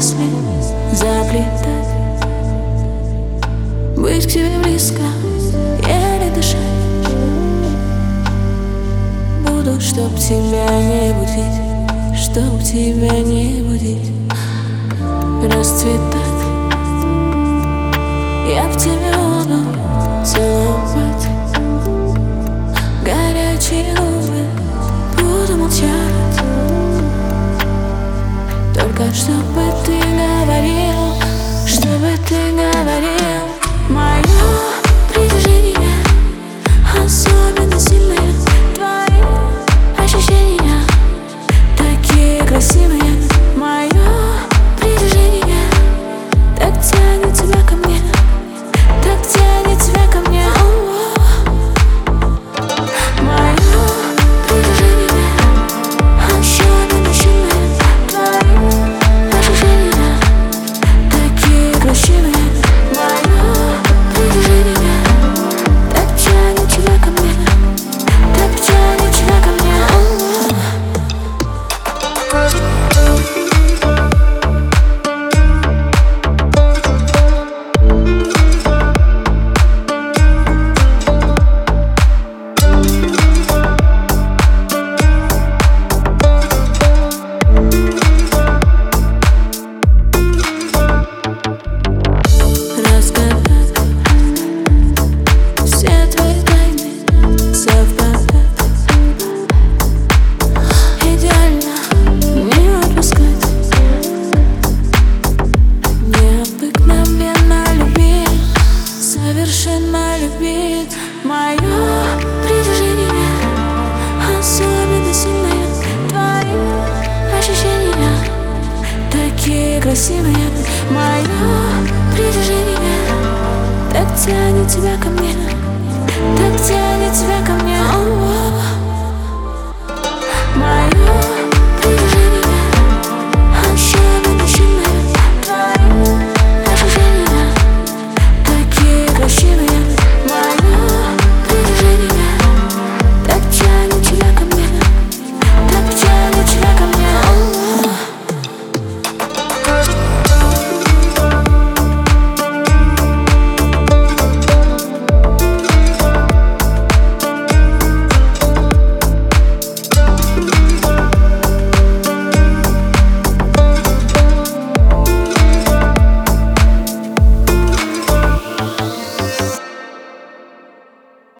мысли заплетать Быть к тебе близко, еле дышать. Буду, чтоб тебя не будить Чтоб тебя не будить. Расцветать. Я в тебе буду целовать. Горячие губы буду молчать. Только чтобы ты говорил Чтобы ты говорил совершенно любить Мое притяжение особенно сильное Твои ощущения. Такие красивые Мое притяжение так тянет тебя ко мне Так тянет тебя ко мне